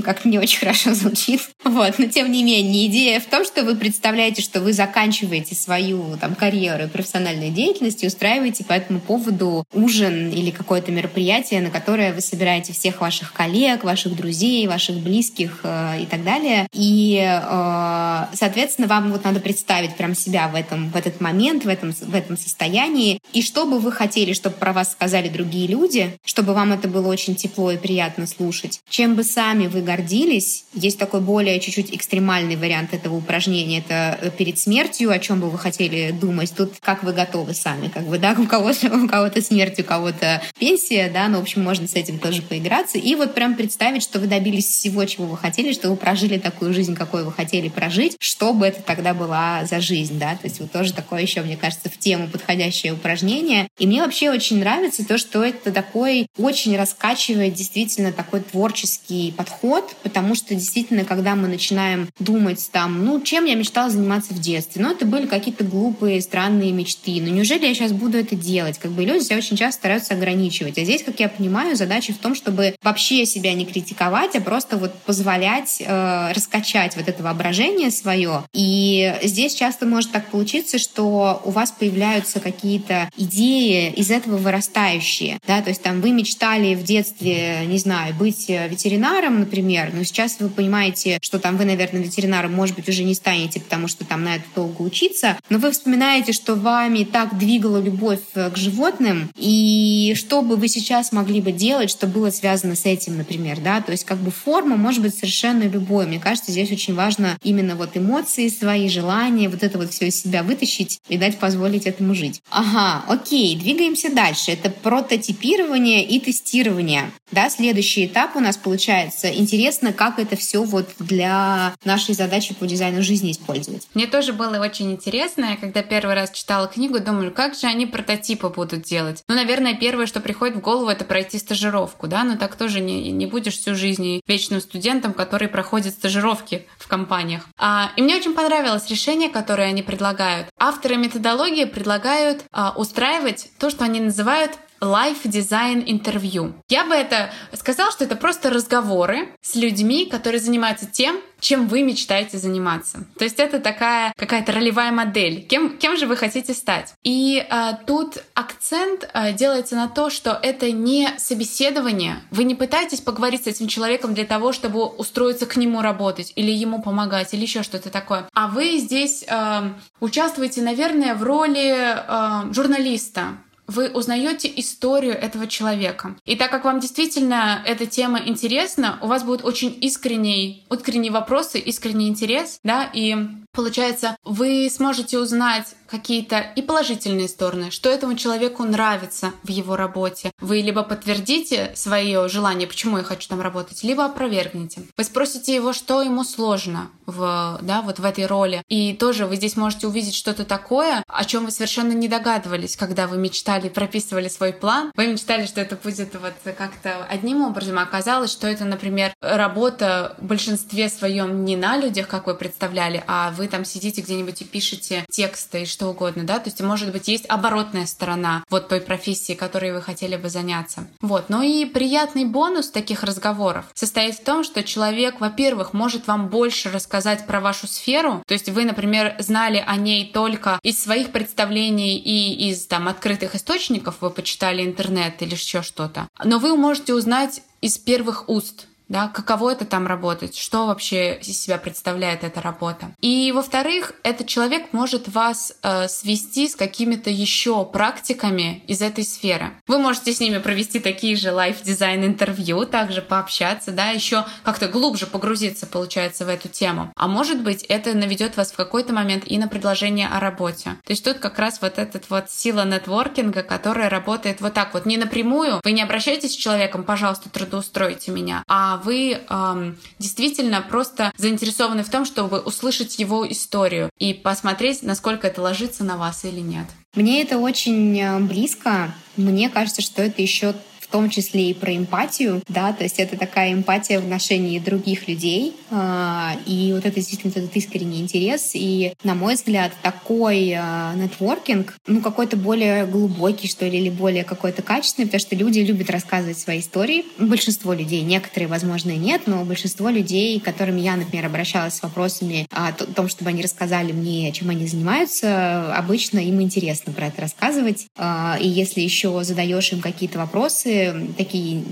как-то не очень хорошо звучит. Вот, но тем не менее, идея в том, что вы представляете, что вы заканчиваете свою там, карьеру и профессиональную деятельность и устраиваете по этому поводу ужин или какое-то мероприятие, на которое вы собираете всех ваших коллег, ваших друзей, ваших близких э, и так далее. И э, соответственно, вам вот надо представить прям себя в, этом, в этот момент, в этом, в этом состоянии. И что бы вы хотели, чтобы про вас сказали другие люди, чтобы вам это было очень тепло и приятно слушать. Чем бы сами вы гордились, есть такой более чуть-чуть экстремальный вариант этого упражнения. Это э, перед смертью, о чем бы вы хотели думать. Тут как вы готовы сами, как бы, да, у кого-то, у кого-то смерть, у кого-то пенсия, да, но, в общем, можно с этим тоже поиграться. И вот прям представить, что вы добились всего, чего вы хотели, что вы прожили такую жизнь, какой вы хотели прожить, что бы это тогда была за жизнь, да, то есть вот тоже такое еще, мне кажется, в тему подходящее упражнение. И мне вообще очень нравится то, что это такой очень раскачивает действительно такой творческий подход, потому что действительно, когда мы начинаем думать там, ну, чем я мечтала заниматься в детстве, ну, это были какие-то глупые, странные мечты, ну, неужели я сейчас буду это делать? Как бы люди себя очень часто стараются ограничивать. А здесь, как я понимаю, задача в том, чтобы вообще себя не критиковать, а просто вот позволять э, раскачать вот это воображение свое. И здесь часто может так получиться, что у вас появляются какие-то идеи из этого вырастающие. Да? То есть там вы мечтали в детстве, не знаю, быть ветеринаром, например, но сейчас вы понимаете, что там вы, наверное, ветеринаром, может быть, уже не станете, потому что там на это долго учиться, но вы вспоминаете, что вами так двигала любовь к животным, и что бы вы сейчас могли бы делать, что было связано с этим, например, да, то есть как бы форма может быть совершенно любой. Мне кажется, здесь очень важно именно вот эмоции свои, желания, вот это вот все из себя вытащить и дать позволить этому жить. Ага, окей, двигаемся дальше. Это прототипирование и тестирование. Да, следующий этап у нас получается. Интересно, как это все вот для нашей задачи по дизайну жизни использовать. Мне тоже было очень интересно. Я когда первый раз читала книгу, думаю, как же они прототипы будут делать? Ну, наверное, наверное, первое, что приходит в голову, это пройти стажировку, да, но так тоже не, не будешь всю жизнь вечным студентом, который проходит стажировки в компаниях. А, и мне очень понравилось решение, которое они предлагают. Авторы методологии предлагают а, устраивать то, что они называют life design интервью. Я бы это сказала, что это просто разговоры с людьми, которые занимаются тем, чем вы мечтаете заниматься. То есть это такая какая-то ролевая модель. Кем, кем же вы хотите стать? И а, тут акцент а, делается на то, что это не собеседование. Вы не пытаетесь поговорить с этим человеком для того, чтобы устроиться к нему работать или ему помогать или еще что-то такое. А вы здесь а, участвуете, наверное, в роли а, журналиста вы узнаете историю этого человека. И так как вам действительно эта тема интересна, у вас будут очень искренние, искренние вопросы, искренний интерес, да, и получается, вы сможете узнать какие-то и положительные стороны, что этому человеку нравится в его работе. Вы либо подтвердите свое желание, почему я хочу там работать, либо опровергнете. Вы спросите его, что ему сложно в, да, вот в этой роли. И тоже вы здесь можете увидеть что-то такое, о чем вы совершенно не догадывались, когда вы мечтали, прописывали свой план. Вы мечтали, что это будет вот как-то одним образом, а оказалось, что это, например, работа в большинстве своем не на людях, как вы представляли, а вы там сидите где-нибудь и пишете тексты и что угодно, да, то есть, может быть, есть оборотная сторона вот той профессии, которой вы хотели бы заняться. Вот, ну и приятный бонус таких разговоров состоит в том, что человек, во-первых, может вам больше рассказать про вашу сферу, то есть вы, например, знали о ней только из своих представлений и из там открытых источников, вы почитали интернет или еще что-то, но вы можете узнать из первых уст да, каково это там работать, что вообще из себя представляет эта работа. И, во-вторых, этот человек может вас э, свести с какими-то еще практиками из этой сферы. Вы можете с ними провести такие же life design интервью, также пообщаться, да, еще как-то глубже погрузиться, получается, в эту тему. А может быть, это наведет вас в какой-то момент и на предложение о работе. То есть тут как раз вот этот вот сила нетворкинга, которая работает вот так вот, не напрямую. Вы не обращаетесь с человеком, пожалуйста, трудоустройте меня, а вы эм, действительно просто заинтересованы в том, чтобы услышать его историю и посмотреть, насколько это ложится на вас или нет. Мне это очень э, близко. Мне кажется, что это еще том числе и про эмпатию, да, то есть это такая эмпатия в отношении других людей, а, и вот это действительно этот искренний интерес, и, на мой взгляд, такой а, нетворкинг, ну, какой-то более глубокий, что ли, или более какой-то качественный, потому что люди любят рассказывать свои истории, большинство людей, некоторые, возможно, и нет, но большинство людей, к которым я, например, обращалась с вопросами о том, чтобы они рассказали мне, чем они занимаются, обычно им интересно про это рассказывать, а, и если еще задаешь им какие-то вопросы, такие,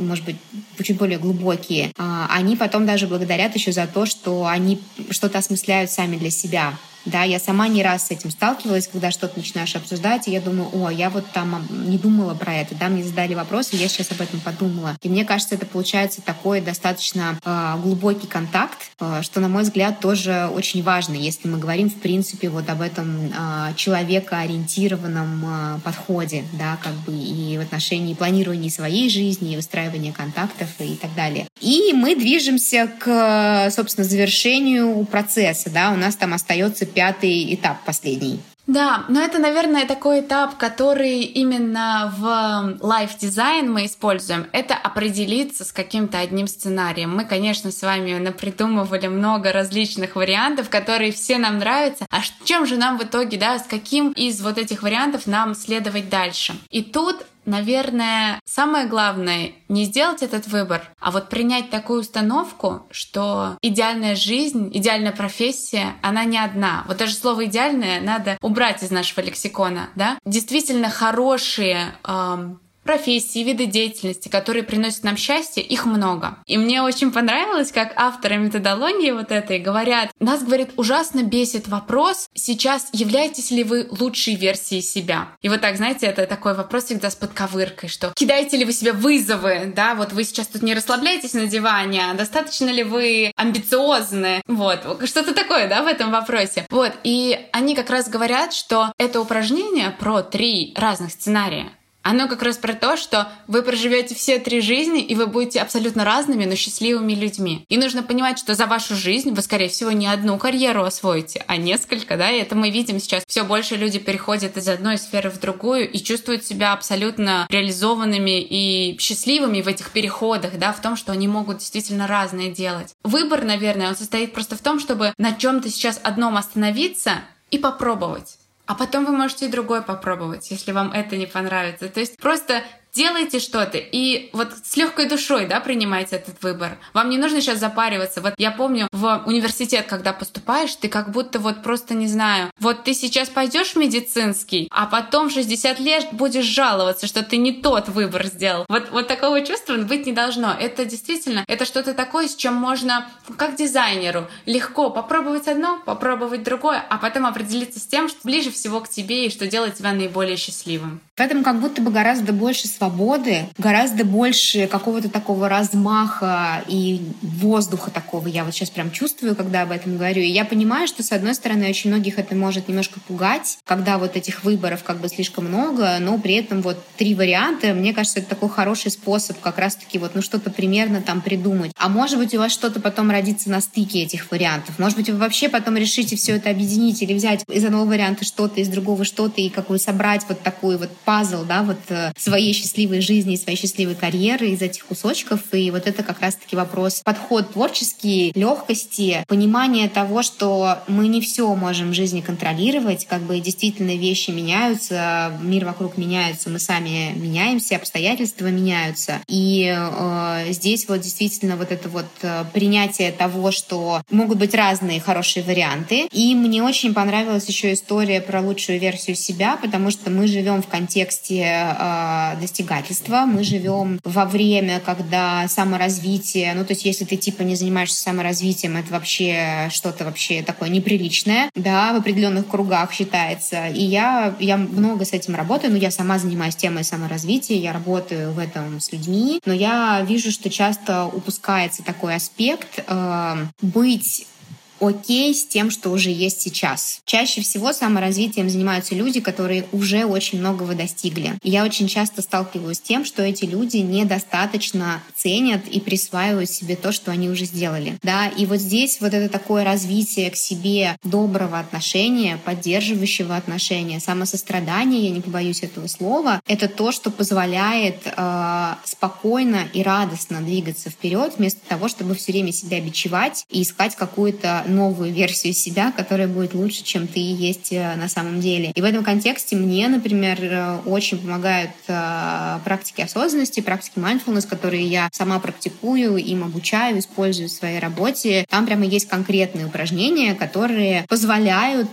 может быть, чуть более глубокие, а, они потом даже благодарят еще за то, что они что-то осмысляют сами для себя. Да, я сама не раз с этим сталкивалась, когда что-то начинаешь обсуждать, и я думаю, о, я вот там не думала про это, да, мне задали вопрос, и я сейчас об этом подумала. И мне кажется, это получается такой достаточно э, глубокий контакт, э, что, на мой взгляд, тоже очень важно, если мы говорим, в принципе, вот об этом э, человекоориентированном э, подходе, да, как бы и в отношении планирования своей жизни, и выстраивания контактов и так далее. И мы движемся к, собственно, завершению процесса, да, у нас там остается пятый этап последний. Да, но это, наверное, такой этап, который именно в life design мы используем. Это определиться с каким-то одним сценарием. Мы, конечно, с вами напридумывали много различных вариантов, которые все нам нравятся. А чем же нам в итоге, да, с каким из вот этих вариантов нам следовать дальше? И тут Наверное, самое главное не сделать этот выбор, а вот принять такую установку, что идеальная жизнь, идеальная профессия, она не одна. Вот даже слово идеальное надо убрать из нашего лексикона, да? Действительно хорошие эм, профессии, виды деятельности, которые приносят нам счастье, их много. И мне очень понравилось, как авторы методологии вот этой говорят, нас, говорит, ужасно бесит вопрос, сейчас являетесь ли вы лучшей версией себя? И вот так, знаете, это такой вопрос всегда с подковыркой, что кидаете ли вы себе вызовы, да, вот вы сейчас тут не расслабляетесь на диване, а достаточно ли вы амбициозны, вот, что-то такое, да, в этом вопросе. Вот, и они как раз говорят, что это упражнение про три разных сценария Оно как раз про то, что вы проживете все три жизни, и вы будете абсолютно разными, но счастливыми людьми. И нужно понимать, что за вашу жизнь вы, скорее всего, не одну карьеру освоите, а несколько, да, и это мы видим сейчас. Все больше люди переходят из одной сферы в другую и чувствуют себя абсолютно реализованными и счастливыми в этих переходах, да, в том, что они могут действительно разные делать. Выбор, наверное, он состоит просто в том, чтобы на чем-то сейчас одном остановиться и попробовать. А потом вы можете и другой попробовать, если вам это не понравится. То есть просто делайте что-то и вот с легкой душой, да, принимайте этот выбор. Вам не нужно сейчас запариваться. Вот я помню в университет, когда поступаешь, ты как будто вот просто не знаю, вот ты сейчас пойдешь в медицинский, а потом в 60 лет будешь жаловаться, что ты не тот выбор сделал. Вот, вот такого чувства быть не должно. Это действительно, это что-то такое, с чем можно, как дизайнеру, легко попробовать одно, попробовать другое, а потом определиться с тем, что ближе всего к тебе и что делает тебя наиболее счастливым. В этом как будто бы гораздо больше свободы, гораздо больше какого-то такого размаха и воздуха такого я вот сейчас прям чувствую, когда об этом говорю. И я понимаю, что, с одной стороны, очень многих это может немножко пугать, когда вот этих выборов как бы слишком много, но при этом вот три варианта, мне кажется, это такой хороший способ как раз-таки вот ну что-то примерно там придумать. А может быть, у вас что-то потом родится на стыке этих вариантов. Может быть, вы вообще потом решите все это объединить или взять из одного варианта что-то, из другого что-то и какую собрать вот такую вот пазл, да, вот э, своей жизни и своей счастливой карьеры из этих кусочков. И вот это как раз-таки вопрос подход творческий, легкости, понимание того, что мы не все можем в жизни контролировать, как бы действительно вещи меняются, мир вокруг меняется, мы сами меняемся, обстоятельства меняются. И э, здесь вот действительно вот это вот э, принятие того, что могут быть разные хорошие варианты. И мне очень понравилась еще история про лучшую версию себя, потому что мы живем в контексте э, достигательства. Мы живем во время, когда саморазвитие, ну то есть если ты типа не занимаешься саморазвитием, это вообще что-то вообще такое неприличное, да, в определенных кругах считается. И я, я много с этим работаю, но я сама занимаюсь темой саморазвития, я работаю в этом с людьми, но я вижу, что часто упускается такой аспект э, быть окей с тем, что уже есть сейчас. Чаще всего саморазвитием занимаются люди, которые уже очень многого достигли. И я очень часто сталкиваюсь с тем, что эти люди недостаточно ценят и присваивают себе то, что они уже сделали. Да, и вот здесь вот это такое развитие к себе доброго отношения, поддерживающего отношения, самосострадания, я не побоюсь этого слова, это то, что позволяет э, спокойно и радостно двигаться вперед, вместо того, чтобы все время себя бичевать и искать какую-то новую версию себя, которая будет лучше, чем ты есть э, на самом деле. И в этом контексте мне, например, э, очень помогают э, практики осознанности, практики mindfulness, которые я сама практикую, им обучаю, использую в своей работе. Там прямо есть конкретные упражнения, которые позволяют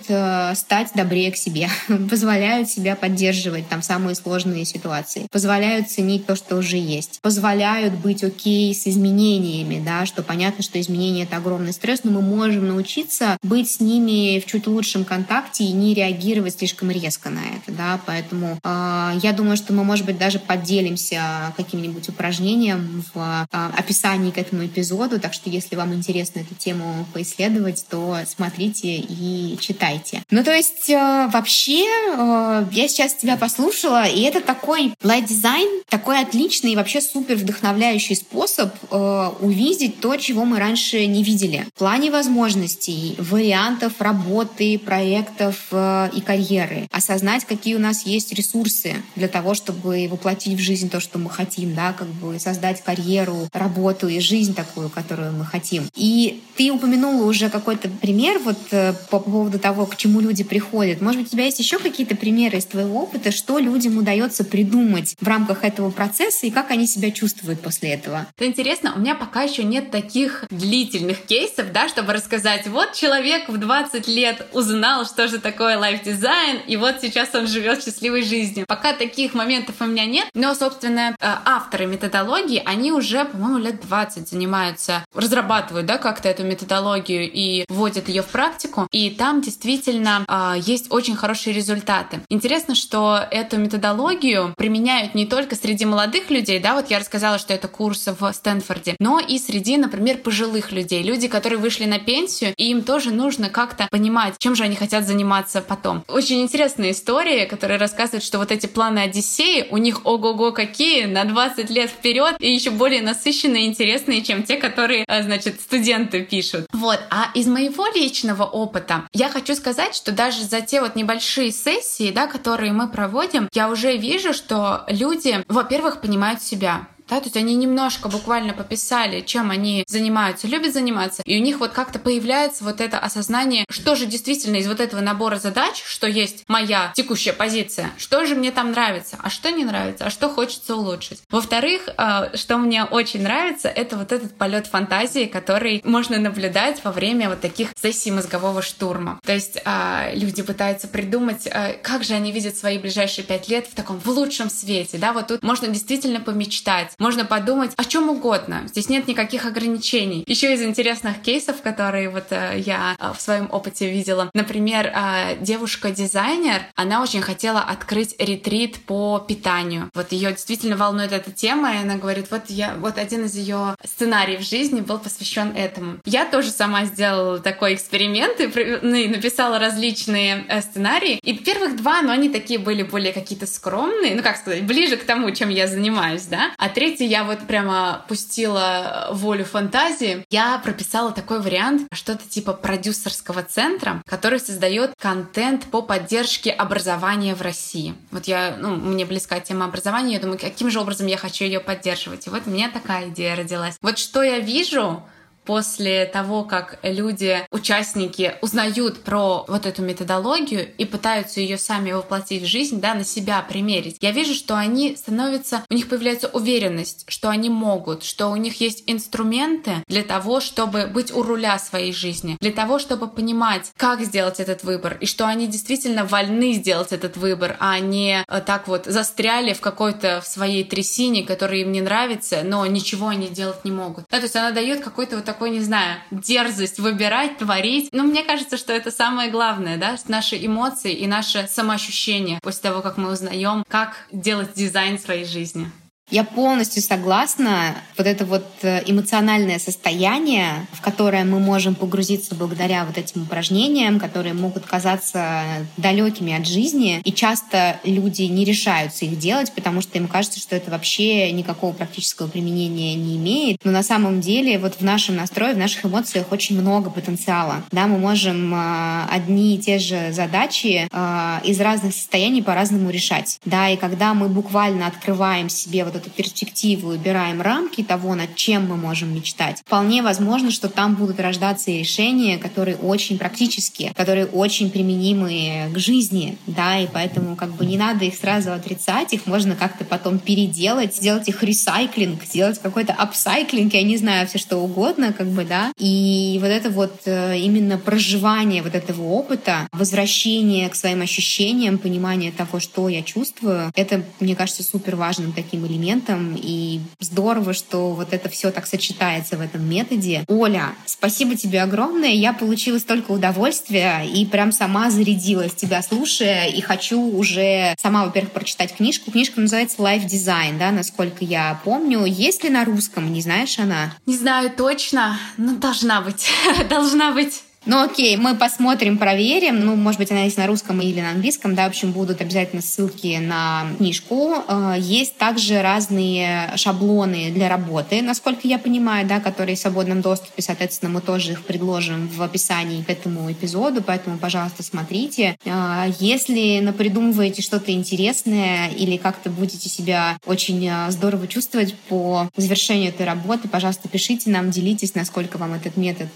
стать добрее к себе, позволяют себя поддерживать там самые сложные ситуации, позволяют ценить то, что уже есть, позволяют быть окей с изменениями, да, что понятно, что изменения — это огромный стресс, но мы можем научиться быть с ними в чуть лучшем контакте и не реагировать слишком резко на это, да, поэтому э, я думаю, что мы, может быть, даже поделимся каким-нибудь упражнением в э, описании к этому эпизоду, так что если вам интересно эту тему поисследовать, то смотрите и читайте. Ну, то есть э, вообще э, я сейчас тебя послушала, и это такой life design, такой отличный и вообще супер вдохновляющий способ э, увидеть то, чего мы раньше не видели. В плане возможностей возможностей, вариантов работы, проектов э, и карьеры, осознать, какие у нас есть ресурсы для того, чтобы воплотить в жизнь то, что мы хотим, да, как бы создать карьеру, работу и жизнь такую, которую мы хотим. И ты упомянула уже какой-то пример вот э, по поводу того, к чему люди приходят. Может быть, у тебя есть еще какие-то примеры из твоего опыта, что людям удается придумать в рамках этого процесса и как они себя чувствуют после этого? Это интересно, у меня пока еще нет таких длительных кейсов, да, чтобы рассказать сказать, вот человек в 20 лет узнал, что же такое life design, и вот сейчас он живет счастливой жизнью. Пока таких моментов у меня нет, но, собственно, э, авторы методологии, они уже, по-моему, лет 20 занимаются, разрабатывают, да, как-то эту методологию и вводят ее в практику, и там действительно э, есть очень хорошие результаты. Интересно, что эту методологию применяют не только среди молодых людей, да, вот я рассказала, что это курс в Стэнфорде, но и среди, например, пожилых людей, люди, которые вышли на пенсию, пенсию, и им тоже нужно как-то понимать, чем же они хотят заниматься потом. Очень интересная история, которая рассказывает, что вот эти планы Одиссеи, у них ого-го какие, на 20 лет вперед, и еще более насыщенные и интересные, чем те, которые, а, значит, студенты пишут. Вот. А из моего личного опыта я хочу сказать, что даже за те вот небольшие сессии, да, которые мы проводим, я уже вижу, что люди, во-первых, понимают себя да, то есть они немножко буквально пописали, чем они занимаются, любят заниматься, и у них вот как-то появляется вот это осознание, что же действительно из вот этого набора задач, что есть моя текущая позиция, что же мне там нравится, а что не нравится, а что хочется улучшить. Во-вторых, а, что мне очень нравится, это вот этот полет фантазии, который можно наблюдать во время вот таких сессий мозгового штурма. То есть а, люди пытаются придумать, а, как же они видят свои ближайшие пять лет в таком в лучшем свете, да, вот тут можно действительно помечтать, можно подумать о чем угодно. Здесь нет никаких ограничений. Еще из интересных кейсов, которые вот э, я э, в своем опыте видела. Например, э, девушка-дизайнер, она очень хотела открыть ретрит по питанию. Вот ее действительно волнует эта тема, и она говорит, вот я, вот один из ее сценариев жизни был посвящен этому. Я тоже сама сделала такой эксперимент и, ну, и написала различные сценарии. И первых два, но они такие были более какие-то скромные, ну как сказать, ближе к тому, чем я занимаюсь, да. А третий третий я вот прямо пустила волю фантазии. Я прописала такой вариант, что-то типа продюсерского центра, который создает контент по поддержке образования в России. Вот я, ну, мне близка тема образования, я думаю, каким же образом я хочу ее поддерживать. И вот у меня такая идея родилась. Вот что я вижу, после того, как люди, участники узнают про вот эту методологию и пытаются ее сами воплотить в жизнь, да, на себя примерить, я вижу, что они становятся, у них появляется уверенность, что они могут, что у них есть инструменты для того, чтобы быть у руля своей жизни, для того, чтобы понимать, как сделать этот выбор, и что они действительно вольны сделать этот выбор, а не э, так вот застряли в какой-то в своей трясине, которая им не нравится, но ничего они делать не могут. Да, то есть она дает какой-то вот такой такой, не знаю, дерзость выбирать, творить. Но мне кажется, что это самое главное, да, наши эмоции и наше самоощущение после того, как мы узнаем, как делать дизайн своей жизни. Я полностью согласна. Вот это вот э, эмоциональное состояние, в которое мы можем погрузиться благодаря вот этим упражнениям, которые могут казаться далекими от жизни. И часто люди не решаются их делать, потому что им кажется, что это вообще никакого практического применения не имеет. Но на самом деле вот в нашем настрое, в наших эмоциях очень много потенциала. Да, мы можем э, одни и те же задачи э, из разных состояний по-разному решать. Да, и когда мы буквально открываем себе вот эту перспективу, убираем рамки того, над чем мы можем мечтать, вполне возможно, что там будут рождаться решения, которые очень практические, которые очень применимы к жизни, да, и поэтому как бы не надо их сразу отрицать, их можно как-то потом переделать, сделать их ресайклинг, сделать какой-то апсайклинг, я не знаю, все что угодно, как бы, да, и вот это вот э, именно проживание вот этого опыта, возвращение к своим ощущениям, понимание того, что я чувствую, это, мне кажется, супер важным таким элементом моментом, и здорово, что вот это все так сочетается в этом методе. Оля, спасибо тебе огромное. Я получила столько удовольствия и прям сама зарядилась тебя слушая, и хочу уже сама, во-первых, прочитать книжку. Книжка называется Life Design, да, насколько я помню. Есть ли на русском, не знаешь она? Не знаю точно, но должна быть. должна быть. Ну окей, мы посмотрим, проверим. Ну, может быть, она есть на русском или на английском. Да, в общем, будут обязательно ссылки на книжку. Э, есть также разные шаблоны для работы, насколько я понимаю, да, которые в свободном доступе. Соответственно, мы тоже их предложим в описании к этому эпизоду, поэтому, пожалуйста, смотрите. Э, если напридумываете что-то интересное или как-то будете себя очень э, здорово чувствовать по завершению этой работы, пожалуйста, пишите нам, делитесь, насколько вам этот метод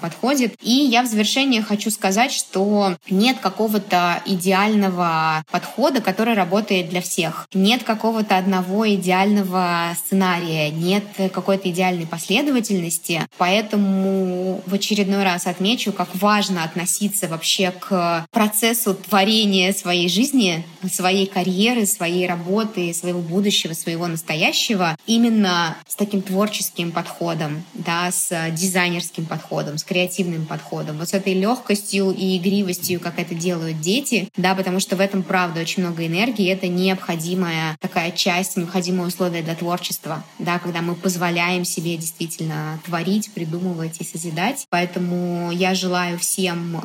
подходит. И я в завершение хочу сказать, что нет какого-то идеального подхода, который работает для всех. Нет какого-то одного идеального сценария, нет какой-то идеальной последовательности. Поэтому в очередной раз отмечу, как важно относиться вообще к процессу творения своей жизни, своей карьеры, своей работы, своего будущего, своего настоящего именно с таким творческим подходом, да, с дизайнерским подходом, с креативным подходом, вот с этой легкостью и игривостью, как это делают дети, да, потому что в этом, правда, очень много энергии, это необходимая такая часть, необходимое условие для творчества, да, когда мы позволяем себе действительно творить, придумывать и созидать. Поэтому я желаю всем э,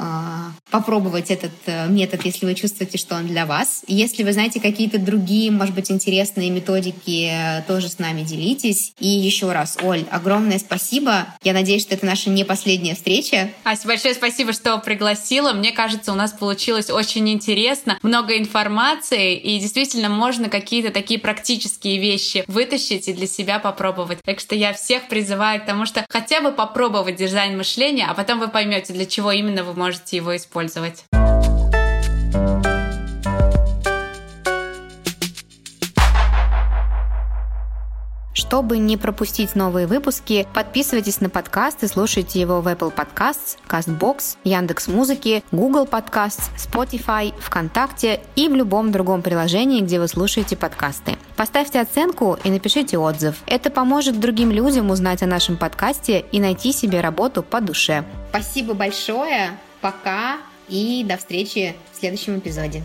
попробовать этот э, метод, если вы чувствуете, что он для вас. Если вы знаете какие-то другие, может быть, интересные методики, тоже с нами делитесь. И еще раз, Оль, огромное спасибо. Я надеюсь, что это наша не последняя встреча. Ася, большое спасибо, что пригласила. Мне кажется, у нас получилось очень интересно, много информации, и действительно можно какие-то такие практические вещи вытащить и для себя попробовать. Так что я всех призываю к тому, что хотя бы попробовать дизайн мышления, а потом вы поймете, для чего именно вы можете его использовать. Чтобы не пропустить новые выпуски, подписывайтесь на подкаст и слушайте его в Apple Podcasts, CastBox, Яндекс Музыки, Google Podcasts, Spotify, ВКонтакте и в любом другом приложении, где вы слушаете подкасты. Поставьте оценку и напишите отзыв. Это поможет другим людям узнать о нашем подкасте и найти себе работу по душе. Спасибо большое, пока и до встречи в следующем эпизоде.